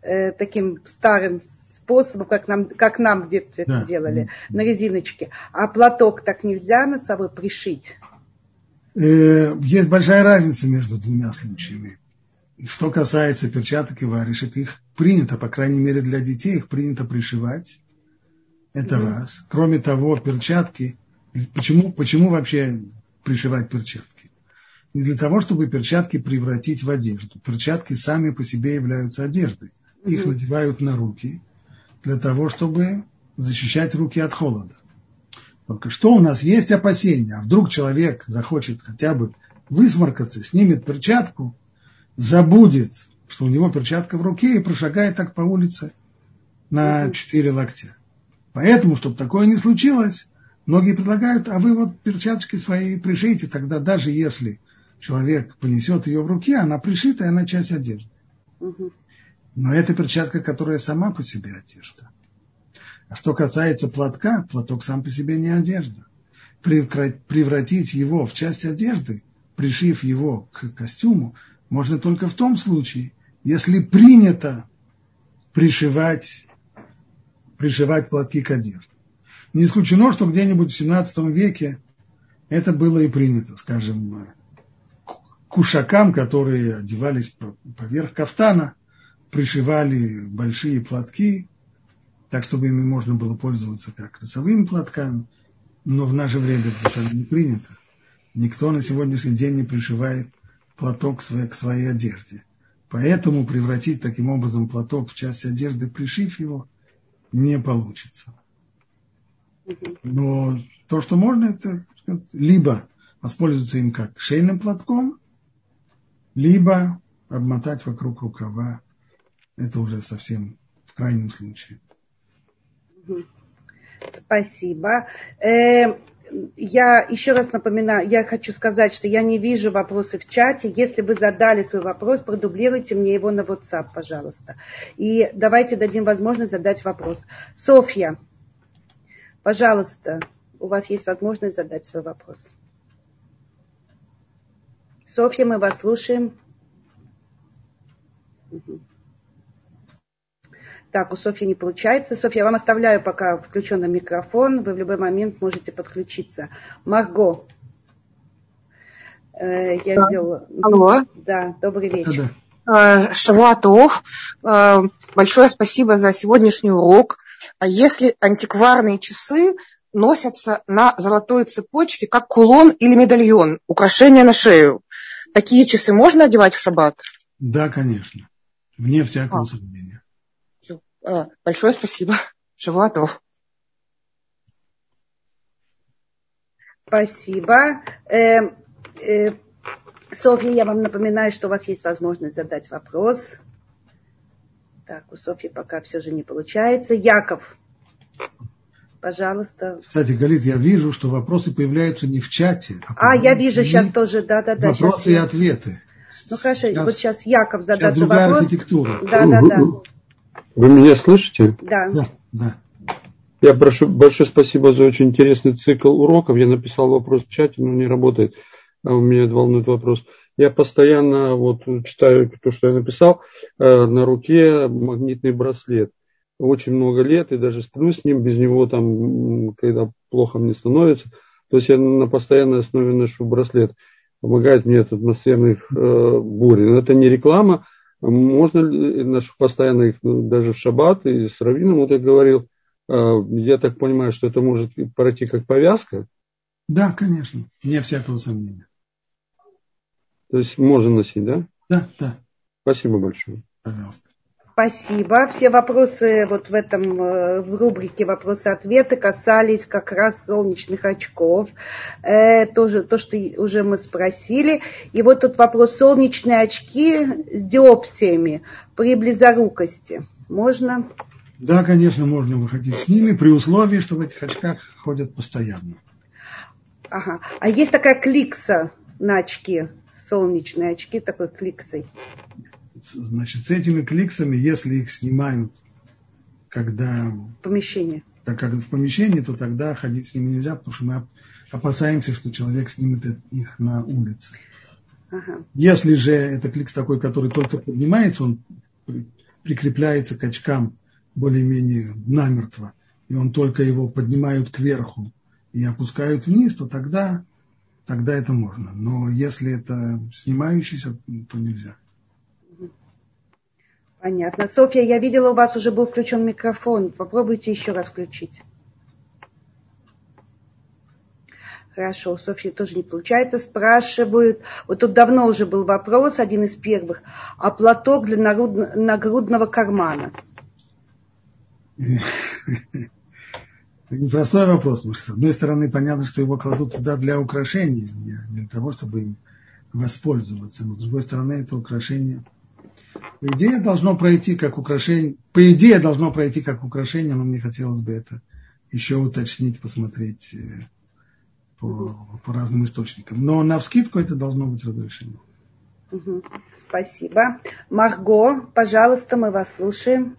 S2: э, таким старым способов, как нам, как нам в детстве да. это делали, на резиночке. А платок так нельзя носовой пришить?
S1: Э, есть большая разница между двумя случаями. Что касается перчаток и варежек, их принято, по крайней мере для детей, их принято пришивать. Это mm раз. Кроме того, перчатки, почему, почему вообще пришивать перчатки? Не для того, чтобы перчатки превратить в одежду. Перчатки сами по себе являются одеждой. Их надевают на руки для того, чтобы защищать руки от холода. Только что у нас есть опасения, а вдруг человек захочет хотя бы высморкаться, снимет перчатку, забудет, что у него перчатка в руке и прошагает так по улице на четыре локтя. Поэтому, чтобы такое не случилось, многие предлагают, а вы вот перчаточки свои пришейте, тогда даже если человек понесет ее в руке, она пришитая, она часть одежды. Но это перчатка, которая сама по себе одежда. А что касается платка, платок сам по себе не одежда. Превратить его в часть одежды, пришив его к костюму, можно только в том случае, если принято пришивать, пришивать платки к одежде. Не исключено, что где-нибудь в 17 веке это было и принято, скажем, кушакам, которые одевались поверх кафтана, пришивали большие платки, так, чтобы ими можно было пользоваться как носовыми платками, но в наше время это не принято. Никто на сегодняшний день не пришивает платок к своей, одежде. Поэтому превратить таким образом платок в часть одежды, пришив его, не получится. Но то, что можно, это либо воспользоваться им как шейным платком, либо обмотать вокруг рукава. Это уже совсем в крайнем случае.
S2: Спасибо. Я еще раз напоминаю, я хочу сказать, что я не вижу вопросы в чате. Если вы задали свой вопрос, продублируйте мне его на WhatsApp, пожалуйста. И давайте дадим возможность задать вопрос. Софья, пожалуйста, у вас есть возможность задать свой вопрос. Софья, мы вас слушаем. Угу. Так, у Софьи не получается. Софья, я вам оставляю пока включенный микрофон. Вы в любой момент можете подключиться. Марго.
S3: Э, я сделала... Алло.
S2: Да, добрый вечер.
S3: Э, Шавуатов. Э, большое спасибо за сегодняшний урок. А если антикварные часы носятся на золотой цепочке, как кулон или медальон, украшение на шею, такие часы можно одевать в шаббат?
S1: Да, конечно. Вне всякого а. сомнения.
S3: А, большое спасибо. Шавуатов.
S2: Спасибо. Э, э, Софья, я вам напоминаю, что у вас есть возможность задать вопрос. Так, у Софьи пока все же не получается. Яков, пожалуйста.
S1: Кстати, Галит, я вижу, что вопросы появляются не в чате.
S2: А, а я вижу сейчас тоже, да-да-да.
S1: Вопросы и ответы.
S2: Ну хорошо, сейчас, вот сейчас Яков задаст сейчас
S1: вопрос. архитектура.
S2: Да-да-да.
S4: Вы меня слышите?
S2: Да.
S1: Да, да.
S4: Я прошу большое спасибо за очень интересный цикл уроков. Я написал вопрос в чате, но не работает. А у меня волнует вопрос. Я постоянно вот читаю то, что я написал. Э, на руке магнитный браслет. Очень много лет, и даже сплю с ним, без него там, когда плохо мне становится. То есть я на постоянной основе ношу браслет. Помогает мне от атмосферных э, бурь. Но это не реклама, можно ли наш постоянно их ну, даже в шаббат и с раввином, вот я говорил, а, я так понимаю, что это может пройти как повязка?
S1: Да, конечно, не всякого сомнения.
S4: То есть можно носить, да?
S1: Да, да.
S4: Спасибо большое.
S1: Пожалуйста.
S2: Спасибо. Все вопросы вот в этом, э, в рубрике вопросы-ответы касались как раз солнечных очков. Э, тоже то, что уже мы спросили. И вот тут вопрос солнечные очки с диопсиями при близорукости. Можно?
S1: Да, конечно, можно выходить с ними при условии, что в этих очках ходят постоянно.
S2: Ага. А есть такая кликса на очки, солнечные очки такой кликсой
S1: значит, с этими кликсами, если их снимают, когда...
S2: Помещение.
S1: Так как в помещении, то тогда ходить с ними нельзя, потому что мы опасаемся, что человек снимет их на улице. Ага. Если же это кликс такой, который только поднимается, он прикрепляется к очкам более-менее намертво, и он только его поднимают кверху и опускают вниз, то тогда, тогда это можно. Но если это снимающийся, то нельзя.
S2: Понятно. Софья, я видела, у вас уже был включен микрофон. Попробуйте еще раз включить. Хорошо, у Софьи тоже не получается. Спрашивают, вот тут давно уже был вопрос, один из первых, а платок для нагрудного кармана?
S1: Непростой вопрос, потому что с одной стороны понятно, что его кладут туда для украшения, не для того, чтобы им воспользоваться. Но с другой стороны, это украшение по идее должно пройти как украшение, по идее должно пройти как украшение, но мне хотелось бы это еще уточнить, посмотреть э, по, по разным источникам. Но на вскидку это должно быть разрешено.
S2: Угу. Спасибо. Марго, пожалуйста, мы вас слушаем.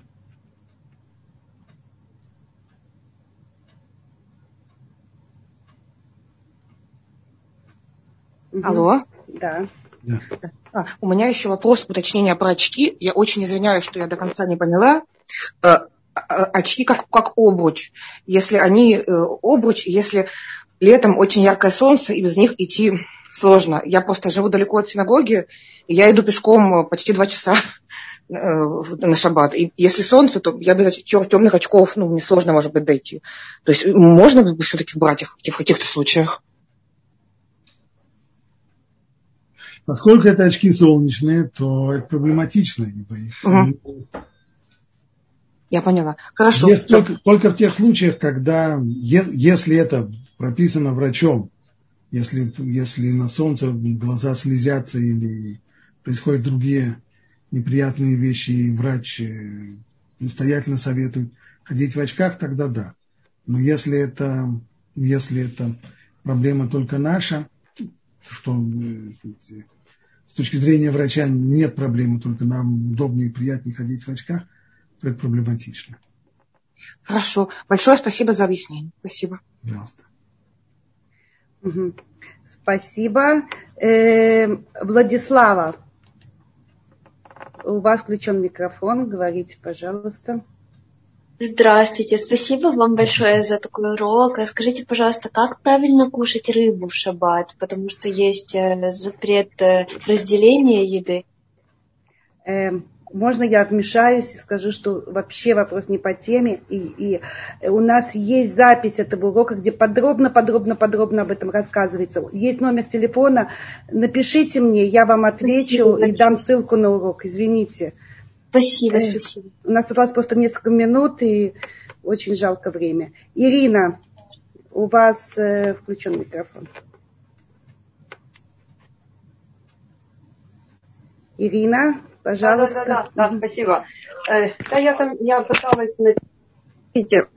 S3: Алло.
S2: Да.
S3: Да. А, у меня еще вопрос уточнения про очки. Я очень извиняюсь, что я до конца не поняла. А, очки как, как обруч. Если они э, обруч, если летом очень яркое солнце, и без них идти сложно. Я просто живу далеко от синагоги, и я иду пешком почти два часа э, на шаббат. И если солнце, то я без темных очков, ну, мне сложно, может быть, дойти. То есть можно все-таки брать их в каких-то случаях?
S1: Поскольку это очки солнечные, то это проблематично, ибо их угу.
S3: Я поняла. Хорошо.
S1: только, только в тех случаях, когда, если это прописано врачом, если, если на солнце глаза слезятся или происходят другие неприятные вещи, и врач э, настоятельно советует ходить в очках, тогда да. Но если это, если это проблема только наша, что с точки зрения врача нет проблемы, только нам удобнее и приятнее ходить в очках, то это проблематично.
S3: Хорошо. Большое спасибо за объяснение. Спасибо.
S1: Пожалуйста.
S2: Угу. Спасибо. Э, Владислава, у вас включен микрофон. Говорите, пожалуйста.
S5: Здравствуйте, спасибо вам большое за такой урок. А скажите, пожалуйста, как правильно кушать рыбу в шаббат? Потому что есть э, запрет э, разделения еды.
S2: Эм, можно я вмешаюсь и скажу, что вообще вопрос не по теме. И, и у нас есть запись этого урока, где подробно, подробно, подробно об этом рассказывается. Есть номер телефона. Напишите мне, я вам отвечу спасибо, и дам ссылку на урок. Извините.
S5: Спасибо, спасибо.
S2: У нас осталось просто несколько минут, и очень жалко время. Ирина, у вас э, включен микрофон. Ирина, пожалуйста.
S6: Да, да, да, да спасибо. Э, да, я там, я пыталась... Видите,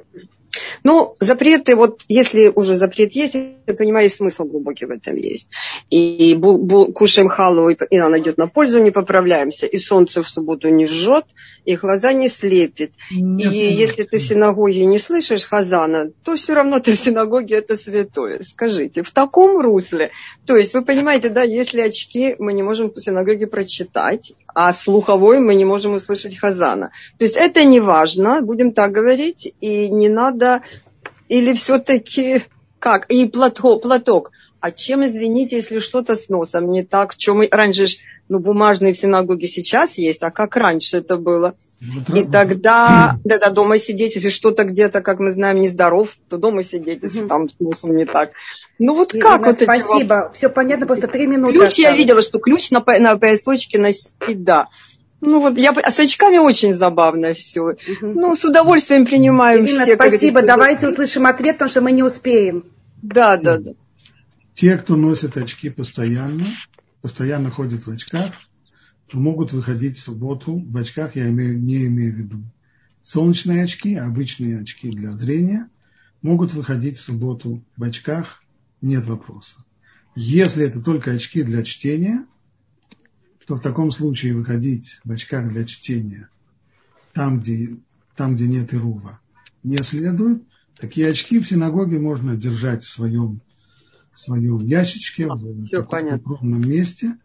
S6: ну, запреты, вот если уже запрет есть, я понимаю, смысл глубокий в этом есть. И бу, бу, кушаем халу, и она идет на пользу, не поправляемся. И солнце в субботу не жжет, и глаза не слепит. Нет, и нет. если ты в синагоге не слышишь хазана, то все равно ты в синагоге это святое. Скажите, в таком русле. То есть вы понимаете, да, если очки мы не можем в синагоге прочитать, а слуховой мы не можем услышать хазана. То есть это не важно, будем так говорить, и не надо, или все-таки как? И платок, платок. А чем, извините, если что-то с носом не так? Чем раньше ну, бумажные в синагоге сейчас есть, а как раньше это было? Вот и тогда, да, да, дома сидеть, если что-то где-то, как мы знаем, нездоров, то дома сидеть, если там с носом не так. Ну вот как вот
S2: Спасибо, эти... все понятно, просто три минуты
S6: Ключ осталось. я видела, что ключ на, на поясочке носить, да. Ну вот я с очками очень забавно все. Угу. Ну, с удовольствием принимаем
S2: Ирина,
S6: все.
S2: Спасибо, давайте услышим ответ, потому что мы не успеем.
S6: Да, да, да.
S1: Те, кто носит очки постоянно, постоянно ходят в очках, то могут выходить в субботу в очках, я имею, не имею в виду солнечные очки, а обычные очки для зрения, могут выходить в субботу в очках, нет вопроса. Если это только очки для чтения, то в таком случае выходить в очках для чтения там, где, там, где нет ирува, не следует. Такие очки в синагоге можно держать в своем своем ящичке, а, в все укромном месте.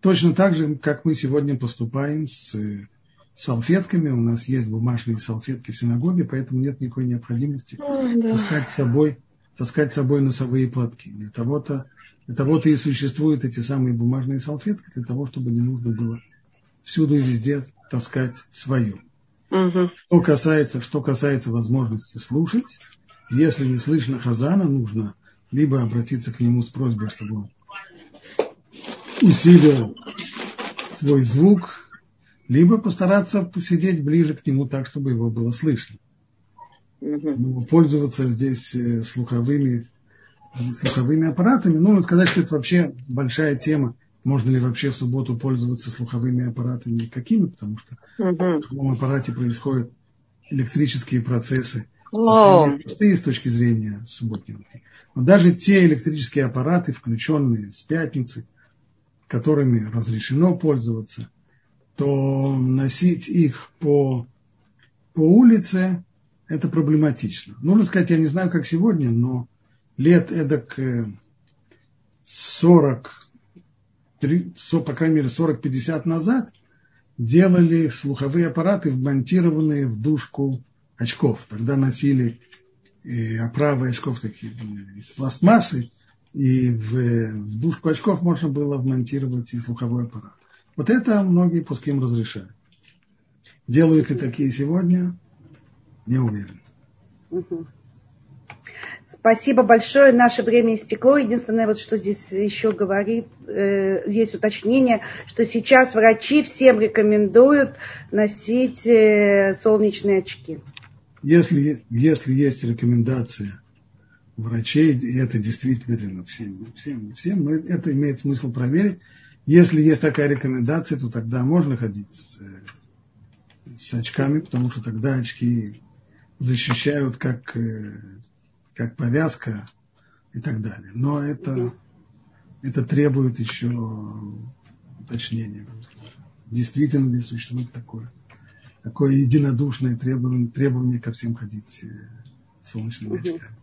S1: Точно так же, как мы сегодня поступаем с салфетками. У нас есть бумажные салфетки в синагоге, поэтому нет никакой необходимости Ой, да. таскать, с собой, таскать с собой носовые платки. Для того-то, для того-то и существуют эти самые бумажные салфетки, для того, чтобы не нужно было всюду и везде таскать свою. Угу. Что, касается, что касается возможности слушать, если не слышно хазана, нужно либо обратиться к нему с просьбой, чтобы он усилил свой звук, либо постараться посидеть ближе к нему так, чтобы его было слышно. Ну, пользоваться здесь э, слуховыми, слуховыми аппаратами. Ну, надо сказать, что это вообще большая тема. Можно ли вообще в субботу пользоваться слуховыми аппаратами какими, потому что в слуховом аппарате происходят электрические процессы,
S6: Но...
S1: простые с точки зрения субботнего. Но даже те электрические аппараты, включенные с пятницы, которыми разрешено пользоваться, то носить их по, по улице это проблематично. Нужно сказать, я не знаю, как сегодня, но лет эдак 40, э, по крайней мере 40-50 назад делали слуховые аппараты, вмонтированные в дужку очков. Тогда носили оправы очков такие из пластмассы, и в, в дужку очков можно было вмонтировать и слуховой аппарат. Вот это многие пуским разрешают. Делают ли такие сегодня? Не уверен.
S2: Спасибо большое. Наше время истекло. Единственное, вот что здесь еще говорит, э, есть уточнение, что сейчас врачи всем рекомендуют носить э, солнечные очки.
S1: Если, если есть рекомендация врачей, и это действительно всем, всем, всем, это имеет смысл проверить. Если есть такая рекомендация, то тогда можно ходить с, с очками, потому что тогда очки защищают как, э, как повязка и так далее. Но это, это требует еще уточнения. Действительно ли существует такое, такое единодушное требование, требование ко всем ходить э, солнечными очками.